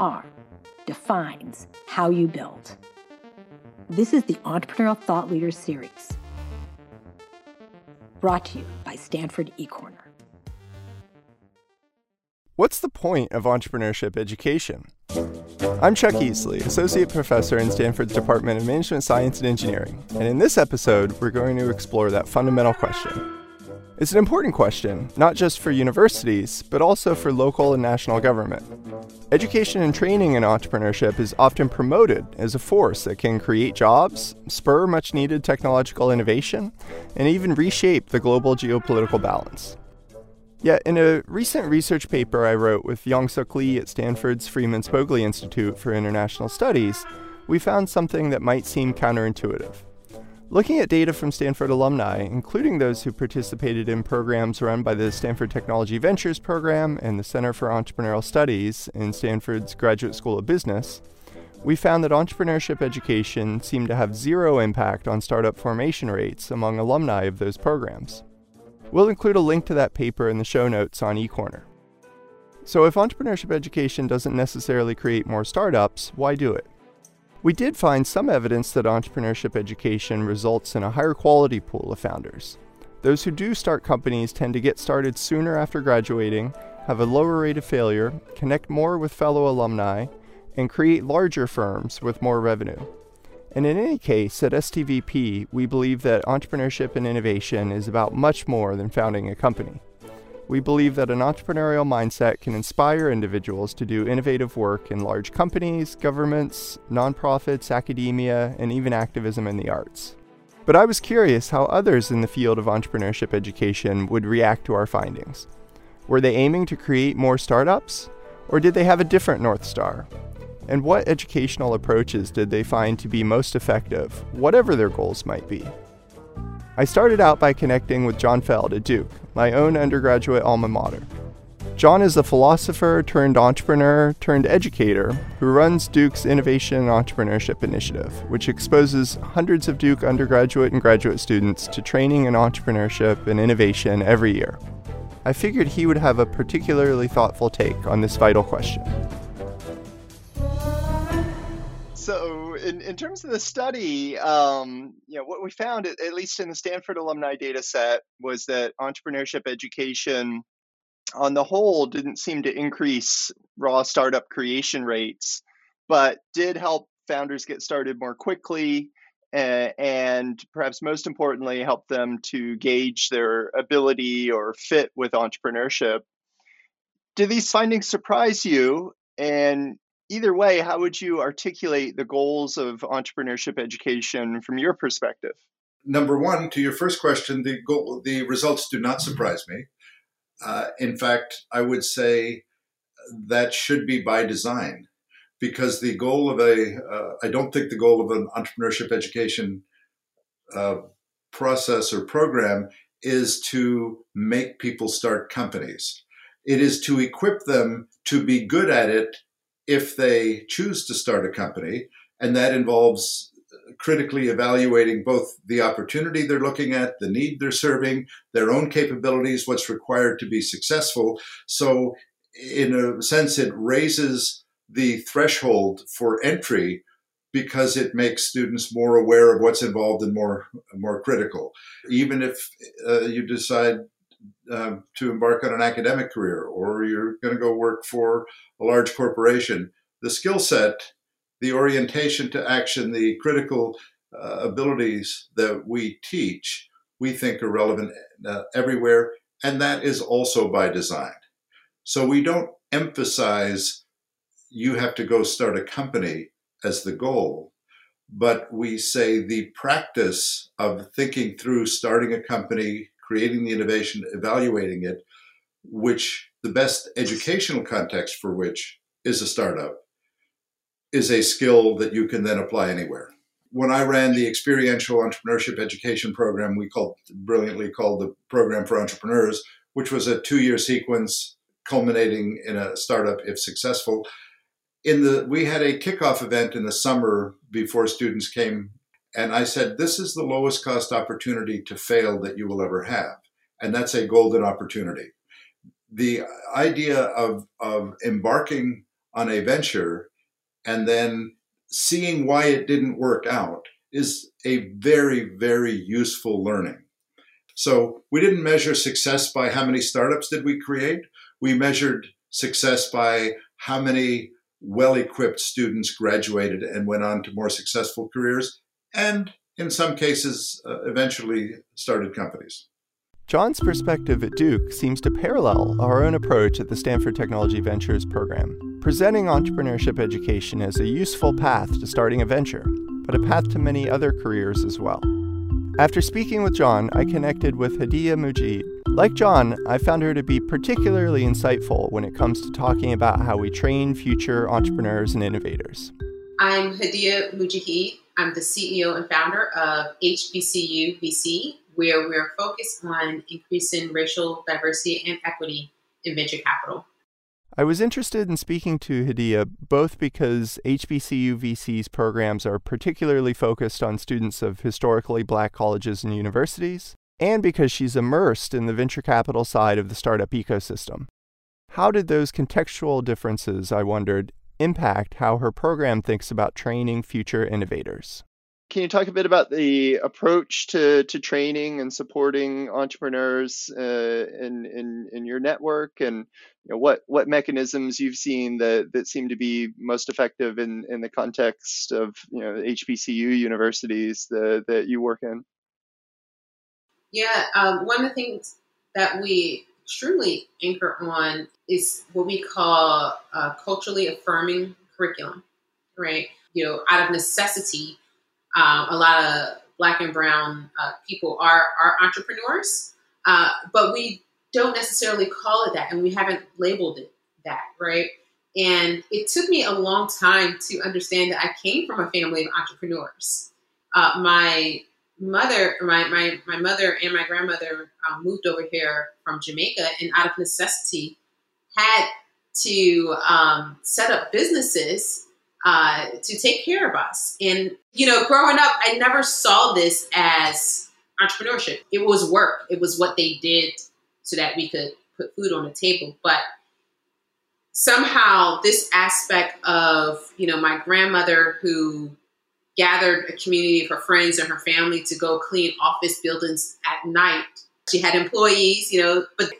are defines how you build. This is the Entrepreneurial Thought Leaders Series, brought to you by Stanford eCorner. What's the point of entrepreneurship education? I'm Chuck Eesley, Associate Professor in Stanford's Department of Management Science and Engineering, and in this episode, we're going to explore that fundamental question. It's an important question, not just for universities, but also for local and national government. Education and training in entrepreneurship is often promoted as a force that can create jobs, spur much needed technological innovation, and even reshape the global geopolitical balance. Yet, in a recent research paper I wrote with Yong Suk Lee at Stanford's Freeman Spogli Institute for International Studies, we found something that might seem counterintuitive. Looking at data from Stanford alumni, including those who participated in programs run by the Stanford Technology Ventures Program and the Center for Entrepreneurial Studies in Stanford's Graduate School of Business, we found that entrepreneurship education seemed to have zero impact on startup formation rates among alumni of those programs. We'll include a link to that paper in the show notes on eCorner. So, if entrepreneurship education doesn't necessarily create more startups, why do it? We did find some evidence that entrepreneurship education results in a higher quality pool of founders. Those who do start companies tend to get started sooner after graduating, have a lower rate of failure, connect more with fellow alumni, and create larger firms with more revenue. And in any case, at STVP, we believe that entrepreneurship and innovation is about much more than founding a company. We believe that an entrepreneurial mindset can inspire individuals to do innovative work in large companies, governments, nonprofits, academia, and even activism in the arts. But I was curious how others in the field of entrepreneurship education would react to our findings. Were they aiming to create more startups? Or did they have a different North Star? and what educational approaches did they find to be most effective, whatever their goals might be. I started out by connecting with Jon Fjeld at Duke, my own undergraduate alma mater. John is a philosopher turned entrepreneur turned educator who runs Duke's Innovation and Entrepreneurship Initiative, which exposes hundreds of Duke undergraduate and graduate students to training in entrepreneurship and innovation every year. I figured he would have a particularly thoughtful take on this vital question. so in, in terms of the study, um, you know, what we found, at, least in the Stanford alumni data set, was that entrepreneurship education on the whole didn't seem to increase raw startup creation rates, but did help founders get started more quickly and perhaps most importantly, help them to gauge their ability or fit with entrepreneurship. Do these findings surprise you? And either way, how would you articulate the goals of entrepreneurship education from your perspective? Number one, to your first question, the goal, the results do not surprise me. Uh, in fact, I would say that should be by design, because the goal of a uh, I don't think the goal of an entrepreneurship education uh, process or program is to make people start companies. It is to equip them to be good at it if they choose to start a company, and that involves critically evaluating both the opportunity they're looking at, the need they're serving, their own capabilities, what's required to be successful. So, in a sense, it raises the threshold for entry because it makes students more aware of what's involved and more more critical. Even if uh, you decide uh, to embark on an academic career or you're going to go work for a large corporation, the skill set, the orientation to action, the critical uh, abilities that we teach, we think are relevant uh, everywhere. And that is also by design. So we don't emphasize you have to go start a company as the goal, but we say the practice of thinking through starting a company, creating the innovation, evaluating it, which the best educational context for which is a startup, is a skill that you can then apply anywhere. When I ran the experiential entrepreneurship education program, we called brilliantly called the program for entrepreneurs, which was a two-year sequence culminating in a startup if successful. In the we had a kickoff event in the summer before students came, and I said, "This is the lowest cost opportunity to fail that you will ever have, and that's a golden opportunity." the idea of, of embarking on a venture and then seeing why it didn't work out is a very, very useful learning. So we didn't measure success by how many startups did we create. We measured success by how many well-equipped students graduated and went on to more successful careers and in some cases uh, eventually started companies. Jon's perspective at Duke seems to parallel our own approach at the Stanford Technology Ventures program, presenting entrepreneurship education as a useful path to starting a venture, but a path to many other careers as well. After speaking with Jon, I connected with Hadiyah Mujhid. Like Jon, I found her to be particularly insightful when it comes to talking about how we train future entrepreneurs and innovators. I'm Hadiyah Mujhid. I'm the CEO and founder of HBCUvc, where we're focused on increasing racial diversity and equity in venture capital. I was interested in speaking to Hadiyah both because HBCUvc's programs are particularly focused on students of historically black colleges and universities, and because she's immersed in the venture capital side of the startup ecosystem. How did those contextual differences, I wondered, impact how her program thinks about training future innovators? Can you talk a bit about the approach to, to training and supporting entrepreneurs uh, in, in, in your network and you know, what, what mechanisms you've seen that, that seem to be most effective in, in the context of you know, HBCU universities that, that you work in? Yeah, um, one of the things that we extremely anchor on is what we call uh, culturally affirming curriculum, right? You know, out of necessity, um, a lot of black and brown uh, people are are entrepreneurs, uh, but we don't necessarily call it that, and we haven't labeled it that, right? And it took me a long time to understand that I came from a family of entrepreneurs. Uh, my mother, my, my, my mother and my grandmother um, moved over here from Jamaica and out of necessity had to um, set up businesses uh, to take care of us. And, you know, growing up, I never saw this as entrepreneurship. It was work, it was what they did so that we could put food on the table. But somehow, this aspect of, you know, my grandmother who gathered a community of her friends and her family to go clean office buildings at night. She had employees, you know, but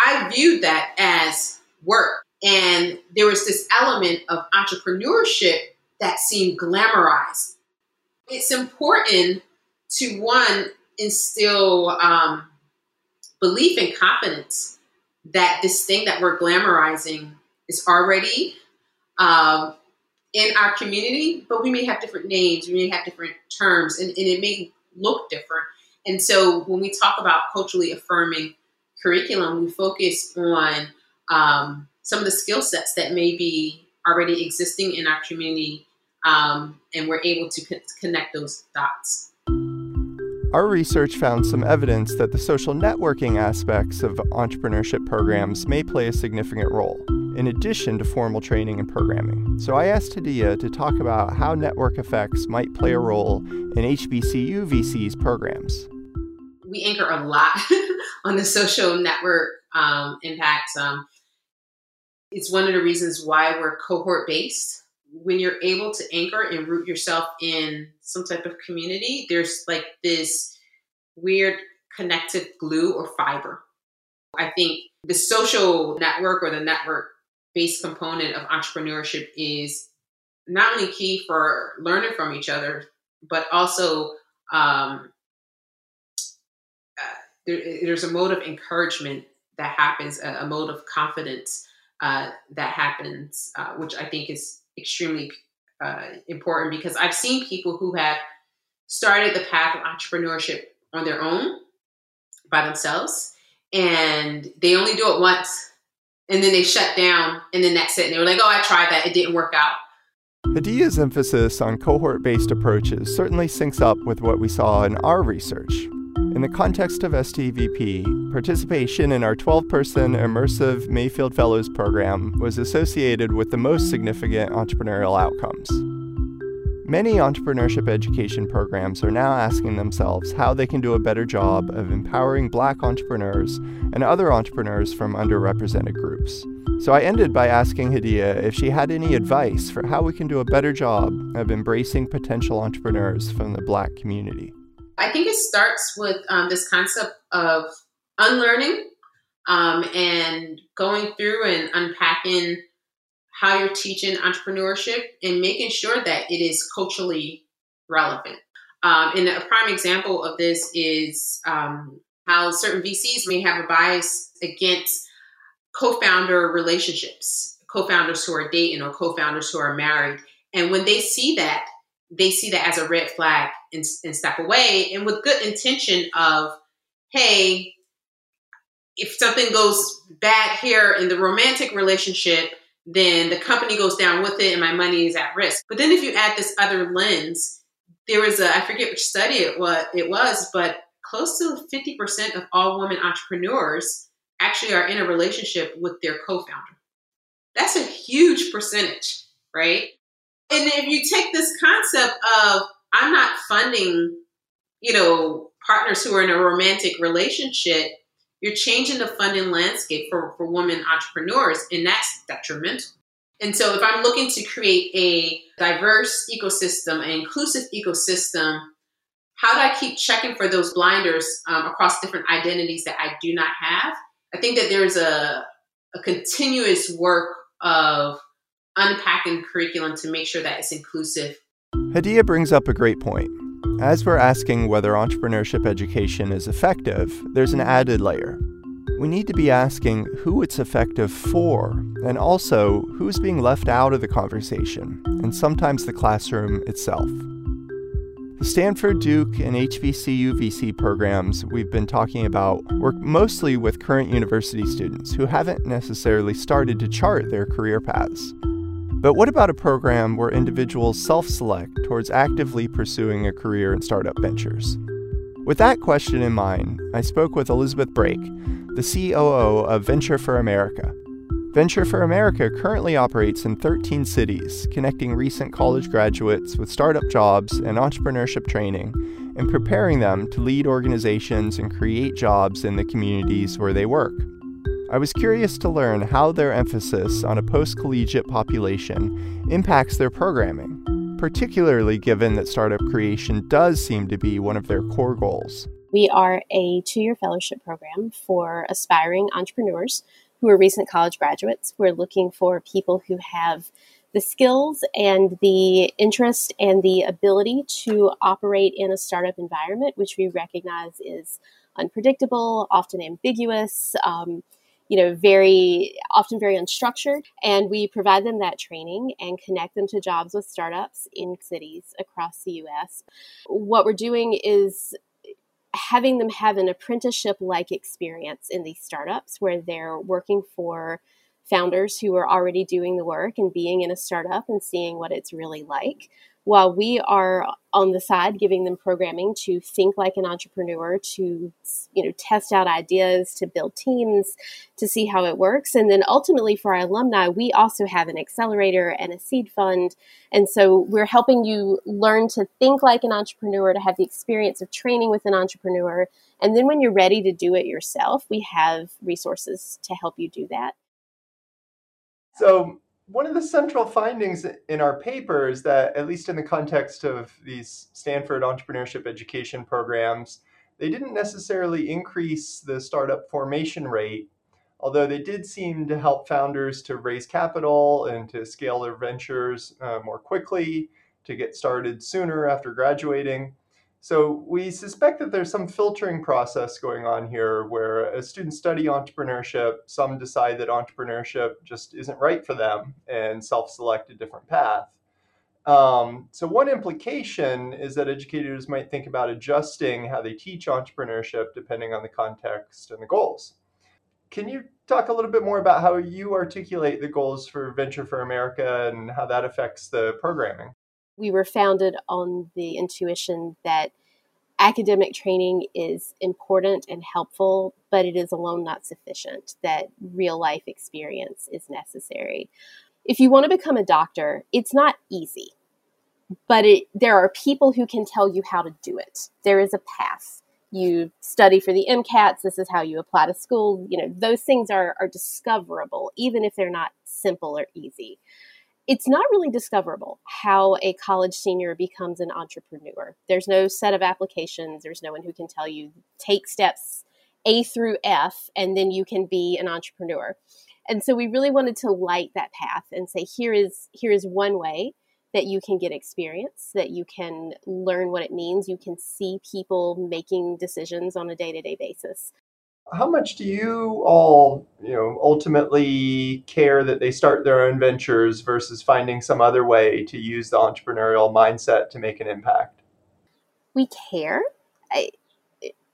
I viewed that as work. And there was this element of entrepreneurship that seemed glamorized. It's important to one instill um, belief and confidence that this thing that we're glamorizing is already um, in our community, but we may have different names, we may have different terms, and, and it may look different. And so when we talk about culturally affirming curriculum, we focus on um, some of the skill sets that may be already existing in our community, um, and we're able to co- connect those dots. Our research found some evidence that the social networking aspects of entrepreneurship programs may play a significant role, in addition to formal training and programming. So I asked Hadiyah to talk about how network effects might play a role in HBCUvc's programs. We anchor a lot on the social network um, impacts. Um, it's one of the reasons why we're cohort based when you're able to anchor and root yourself in some type of community, there's like this weird connective glue or fiber. I think the social network or the network based component of entrepreneurship is not only key for learning from each other, but also um, uh, there, there's a mode of encouragement that happens, a, a mode of confidence uh, that happens, uh, which I think is extremely uh, important because I've seen people who have started the path of entrepreneurship on their own by themselves and they only do it once and then they shut down and then that's it. And they were like, oh, I tried that. It didn't work out. Hadiyah's emphasis on cohort based approaches certainly syncs up with what we saw in our research. In the context of STVP, participation in our 12 person immersive Mayfield Fellows program was associated with the most significant entrepreneurial outcomes. Many entrepreneurship education programs are now asking themselves how they can do a better job of empowering black entrepreneurs and other entrepreneurs from underrepresented groups. So I ended by asking Hadiyah if she had any advice for how we can do a better job of embracing potential entrepreneurs from the Black community. I think it starts with um, this concept of unlearning um, and going through and unpacking how you're teaching entrepreneurship and making sure that it is culturally relevant. Um, and a prime example of this is um, how certain VCs may have a bias against co-founder relationships, co-founders who are dating or co-founders who are married. And when they see that, they see that as a red flag and, and step away. And with good intention of, hey, if something goes bad here in the romantic relationship, then the company goes down with it and my money is at risk. But then if you add this other lens, there was a, I forget which study it it was, but close to 50% of all women entrepreneurs actually are in a relationship with their co-founder. That's a huge percentage, right? And if you take this concept of I'm not funding, you know, partners who are in a romantic relationship, you're changing the funding landscape for, for women entrepreneurs, and that's detrimental. And so, if I'm looking to create a diverse ecosystem, an inclusive ecosystem, how do I keep checking for those blinders um, across different identities that I do not have? I think that there's a, a continuous work of unpacking curriculum to make sure that it's inclusive. Hadiyah brings up a great point. As we're asking whether entrepreneurship education is effective, there's an added layer. We need to be asking who it's effective for, and also who's being left out of the conversation, and sometimes the classroom itself. The Stanford, Duke, and HBCUvc programs we've been talking about work mostly with current university students who haven't necessarily started to chart their career paths. But what about a program where individuals self select towards actively pursuing a career in startup ventures? With that question in mind, I spoke with Elizabeth Brake, the COO of Venture for America, Venture for America currently operates in 13 cities, connecting recent college graduates with startup jobs and entrepreneurship training and preparing them to lead organizations and create jobs in the communities where they work. I was curious to learn how their emphasis on a post collegiate population impacts their programming, particularly given that startup creation does seem to be one of their core goals. We are a two year fellowship program for aspiring entrepreneurs who are recent college graduates. We're looking for people who have the skills and the interest and the ability to operate in a startup environment, which we recognize is unpredictable, often ambiguous. Um, you know, very often very unstructured. And we provide them that training and connect them to jobs with startups in cities across the US. What we're doing is having them have an apprenticeship like experience in these startups where they're working for founders who are already doing the work and being in a startup and seeing what it's really like while we are on the side giving them programming to think like an entrepreneur to you know test out ideas to build teams to see how it works. And then ultimately for our alumni we also have an accelerator and a seed fund. And so we're helping you learn to think like an entrepreneur to have the experience of training with an entrepreneur. And then when you're ready to do it yourself we have resources to help you do that. So one of the central findings in our paper is that, at least in the context of these Stanford entrepreneurship education programs, they didn't necessarily increase the startup formation rate, although they did seem to help founders to raise capital and to scale their ventures uh, more quickly, to get started sooner after graduating. So we suspect that there's some filtering process going on here where as students study entrepreneurship, some decide that entrepreneurship just isn't right for them and self-select a different path. Um, so one implication is that educators might think about adjusting how they teach entrepreneurship depending on the context and the goals. Can you talk a little bit more about how you articulate the goals for Venture for America and how that affects the programming? We were founded on the intuition that academic training is important and helpful, but it is alone not sufficient, that real life experience is necessary. If you want to become a doctor, it's not easy, but it, there are people who can tell you how to do it. There is a path. you study for the MCATs, this is how you apply to school. You know, those things are, are discoverable, even if they're not simple or easy. It's not really discoverable how a college senior becomes an entrepreneur. There's no set of applications, there's no one who can tell you take steps A through F, and then you can be an entrepreneur. And so we really wanted to light that path and say here is here is one way that you can get experience, that you can learn what it means, you can see people making decisions on a day-to-day basis. How much do you all, you know, ultimately care that they start their own ventures versus finding some other way to use the entrepreneurial mindset to make an impact? We care. I,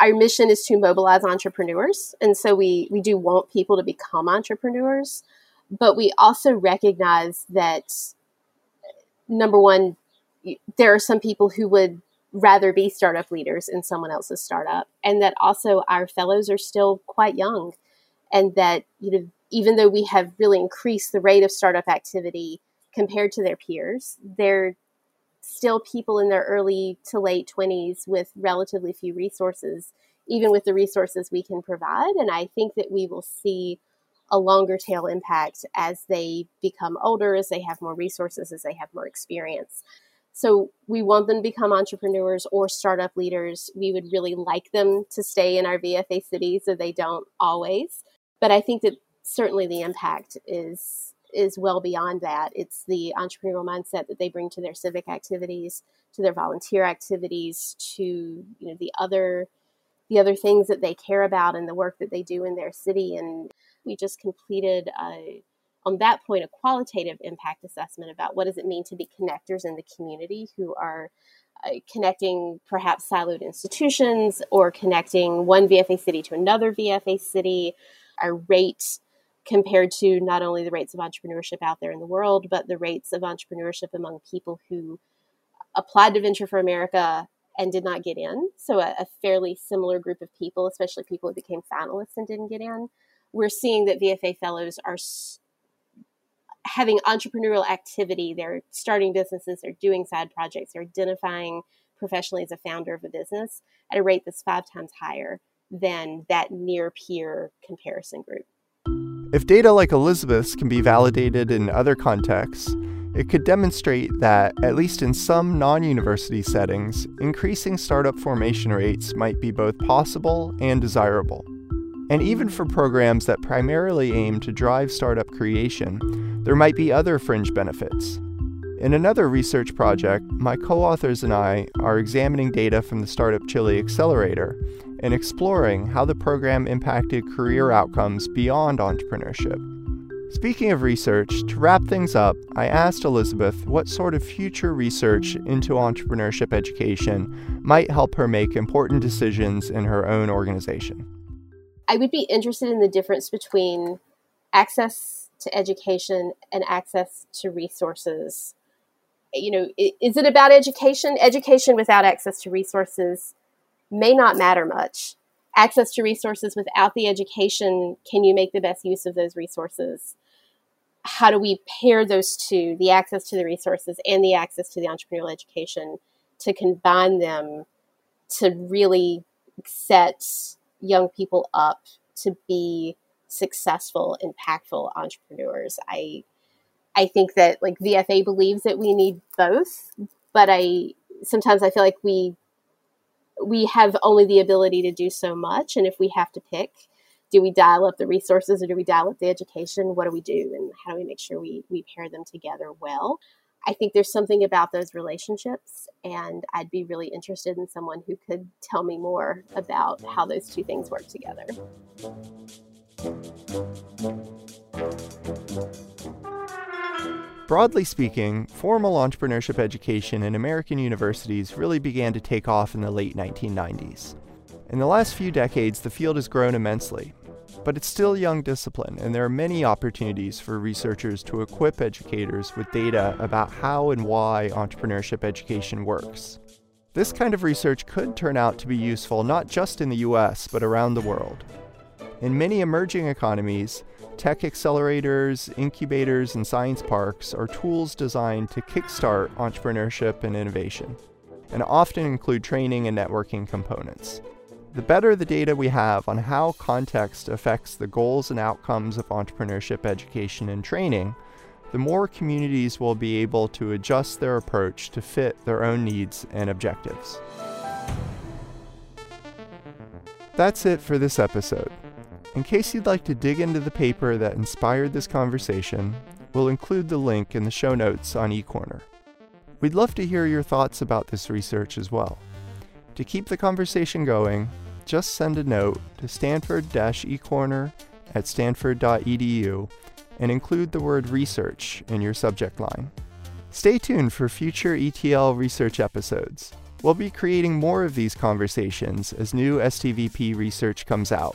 our mission is to mobilize entrepreneurs, and so we we do want people to become entrepreneurs, but we also recognize that number one, there are some people who would rather be startup leaders in someone else's startup, and that also our fellows are still quite young, and that you know even though we have really increased the rate of startup activity compared to their peers, they're still people in their early to late 20s with relatively few resources, even with the resources we can provide. And I think that we will see a longer tail impact as they become older, as they have more resources, as they have more experience. So we want them to become entrepreneurs or startup leaders. We would really like them to stay in our VFA cities, so they don't always. But I think that certainly the impact is is well beyond that. It's the entrepreneurial mindset that they bring to their civic activities, to their volunteer activities, to you know the other the other things that they care about and the work that they do in their city. And we just completed a, on that point a qualitative impact assessment about what does it mean to be connectors in the community who are uh, connecting perhaps siloed institutions or connecting one VFA city to another VFA city. Our rate compared to not only the rates of entrepreneurship out there in the world, but the rates of entrepreneurship among people who applied to Venture for America and did not get in. So, a, a, fairly similar group of people, especially people who became finalists and didn't get in. We're seeing that VFA fellows are having entrepreneurial activity. They're starting businesses, they're doing side projects, they're identifying professionally as a founder of a business at a rate that's five times higher than that near peer comparison group. If data like Elizabeth's can be validated in other contexts, it could demonstrate that, at least in some non university settings, increasing startup formation rates might be both possible and desirable. And even for programs that primarily aim to drive startup creation, there might be other fringe benefits. In another research project, my co authors and I are examining data from the Startup Chile Accelerator and exploring how the program impacted career outcomes beyond entrepreneurship. Speaking of research, to wrap things up, I asked Elizabeth what sort of future research into entrepreneurship education might help her make important decisions in her own organization. I would be interested in the difference between access to education and access to resources. You know, is it about education? Education without access to resources may not matter much. Access to resources without the education, can you make the best use of those resources? How do we pair those two, the access to the resources and the access to the entrepreneurial education, to combine them to really set young people up to be successful, impactful entrepreneurs? I I think that like VFA believes that we need both, but I sometimes I feel like we we have only the ability to do so much. And if we have to pick, do we dial up the resources or do we dial up the education? What do we do? And how do we make sure we, we pair them together well? I think there's something about those relationships, and I'd be really interested in someone who could tell me more about how those two things work together. Broadly speaking, formal entrepreneurship education in American universities really began to take off in the late 1990s. In the last few decades, the field has grown immensely, but it's still a young discipline, and there are many opportunities for researchers to equip educators with data about how and why entrepreneurship education works. This kind of research could turn out to be useful not just in the US, but around the world. In many emerging economies, Tech accelerators, incubators, and science parks are tools designed to kickstart entrepreneurship and innovation, and often include training and networking components. the better the data we have on how context affects the goals and outcomes of entrepreneurship education and training, the more communities will be able to adjust their approach to fit their own needs and objectives. That's it for this episode. In case you'd like to dig into the paper that inspired this conversation, we'll include the link in the show notes on eCorner. We'd love to hear your thoughts about this research as well. To keep the conversation going, just send a note to stanford ecorner at stanford.edu and include the word research in your subject line. Stay tuned for future ETL research episodes. We'll be creating more of these conversations as new STVP research comes out.